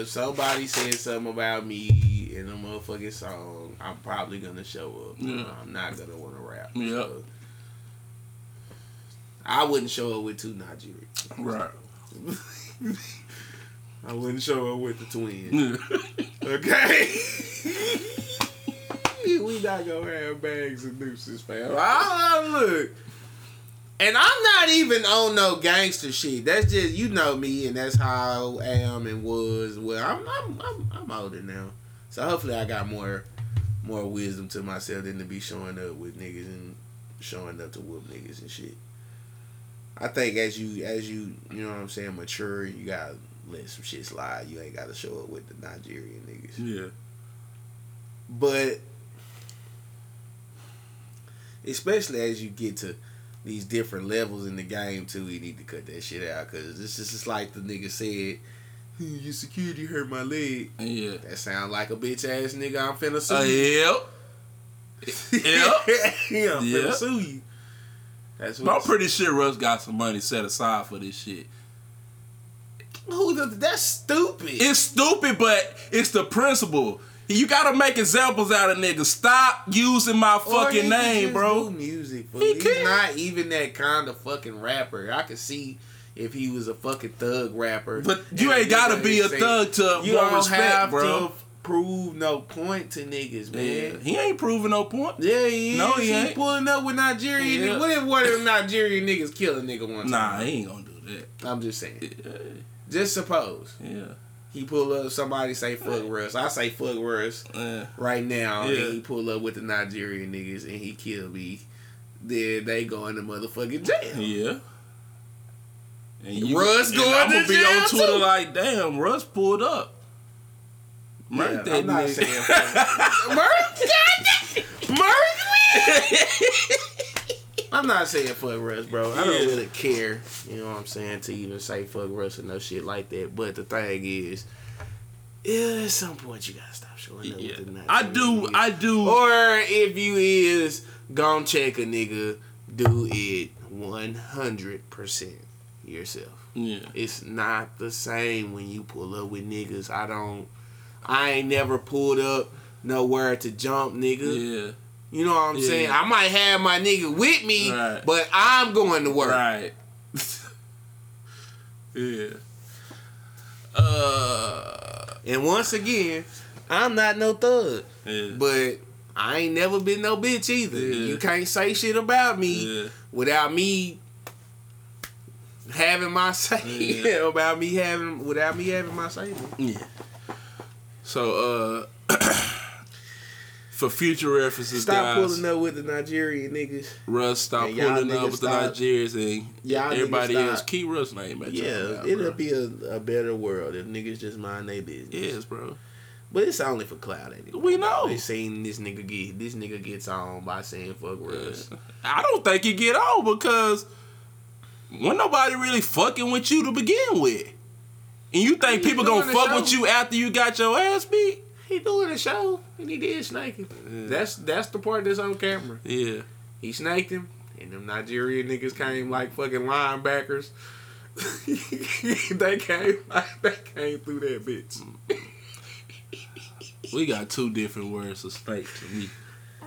if somebody said something about me in a motherfucking song, I'm probably gonna show up. Yeah. I'm not gonna want to rap. Yeah. So, I wouldn't show up with two Nigerian. right. I wouldn't show up with the twins. Okay. we not gonna have bags and nooses, fam. I, look. And I'm not even on no gangster shit. That's just you know me, and that's how I am and was. Well, I'm I'm I'm, I'm older now, so hopefully I got more more wisdom to myself than to be showing up with niggas and showing up to whoop niggas and shit. I think as you as you you know what I'm saying mature, you gotta let some shit slide. You ain't gotta show up with the Nigerian niggas. Yeah. But especially as you get to these different levels in the game too, you need to cut that shit out because this is just like the nigga said. "Hmm, Your security hurt my leg. Yeah. That sound like a bitch ass nigga. I'm finna sue Uh, you. yep. Yep. yeah, I'm Yep. finna sue you. That's But I'm what. pretty sure Russ got some money set aside for this shit. Who that's stupid. It's stupid, but it's the principle. You gotta make examples out of niggas. Stop using my he fucking name, bro. Music, but He he's can. not even that kind of fucking rapper. I could see if he was a fucking thug rapper. But you ain't gotta be a thug to You don't respect, have bro. to prove no point to niggas, Yeah, man. he ain't proving no point. Yeah, he is. No, he ain't. pulling up with Nigerian. Yeah. niggas. What if one of them Nigerian niggas kill a nigga one Nah, time? he ain't gonna do that. I'm just saying. Yeah, Just suppose yeah, he pull up. Somebody say fuck Russ. I say fuck Russ yeah. right now, Yeah. and he pull up with the Nigerian niggas and he kill me. Then they go into motherfucking jail. yeah. And Russ and going I'ma be jail on Twitter too. like, damn, Russ pulled up. Yeah, Murk that I'm not nigga. saying. Murk, Murk. I'm not saying fuck Russ, bro. I don't really care. You know what I'm saying to even say fuck Russ or no shit like that. But the thing is, yeah, at some point you gotta stop showing up Yeah. with the Nigerian I do. I do. Or if you is gon' check a nigga, do it 100 percent yourself. yeah. It's not the same when you pull up with niggas. I don't. I ain't never pulled up nowhere to jump, nigga. Yeah. You know what I'm Yeah. saying? I might have my nigga with me, Right. but I'm going to work. Right. yeah. Uh. And once again, I'm not no thug, Yeah. but I ain't never been no bitch either. Yeah. You can't say shit about me without me having my say Yeah. about me having without me having my say. Yeah. So uh for future references, Stop guys, pulling up with the Nigerian niggas. Russ stop And pulling up with the stop- Nigerians and Y'all everybody else. Keep Russ name at Yeah, it'll bro. be a, a better world if niggas just mind their business. Yes, bro. But it's only for cloud anyway. We know. They seen this nigga get this nigga gets on by saying fuck Russ. I don't think he get on because when nobody really fucking with you to begin with. And you think He people gonna fuck show. with you after you got your ass beat? He doing a show and he did snake him. That's that's the part that's on camera. Yeah. He snaked him, and them Nigerian niggas came like fucking linebackers. they came like they came through that bitch. We got two different words for snake to me.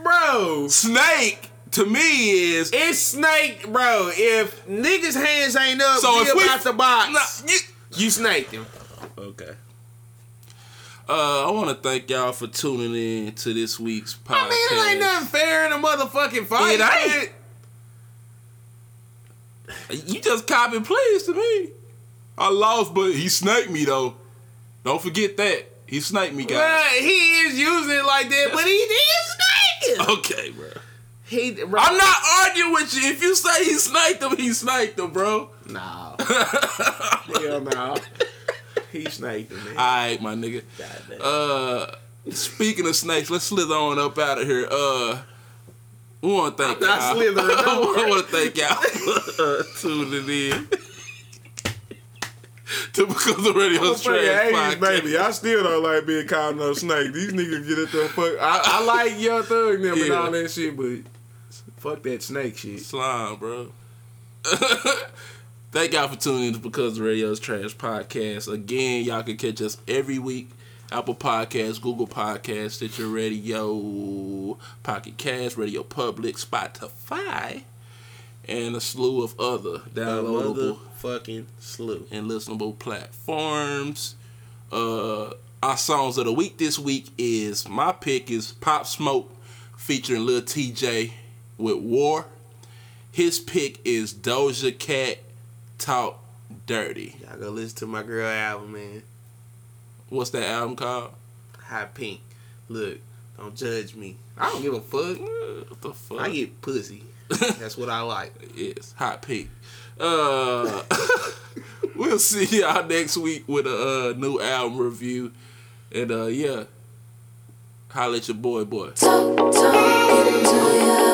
Bro, Snake to me is it's snake, bro. If niggas' hands ain't up, So if we- out the box, Nah, you- you snaked him. Okay. Uh, I want to thank y'all for tuning in to this week's podcast. I mean, it ain't nothing fair in a motherfucking fight. It ain't. You just copy please to me. I lost, but he snaked me though. Don't forget that he snaked me, guys. Well, he is using it like that, but he did snake him. Okay, bro. He, bro. I'm not arguing with you. If you say he snaked him, he snaked him, bro. Nah. Hell no. He snaked him, man. All right, my nigga. Uh, speaking of snakes, let's slither on up out of here. Uh, we want to thank I'm y'all. slithering. I want to thank y'all for tuning in to because the radio's I'm a trash 80s podcast. baby. I still don't like being called no snake. These niggas get it the fuck. I, I like Young Thug them and all that shit, but fuck that snake shit. Slime, bro. Thank y'all for tuning in to Because the Radio's Trash podcast. Again, y'all can catch us every week. Apple Podcasts, Google Podcasts, Stitcher Radio, Pocket Cast, Radio Public, Spotify, and a slew of other downloadable fucking slew. and listenable platforms. Uh, our songs of the week this week is my pick is Pop Smoke featuring Lil Tjay with War. His pick is Doja Cat Talk Dirty. Y'all go listen to my girl album, man. What's that album called? Hot pink. Look, don't judge me. I don't give a fuck. What the fuck? I get pussy. That's what I like. Yes, hot pink. Uh, we'll see y'all next week with a uh, new album review. And uh, yeah, holla at your boy, boy. Talk, talk, into ya.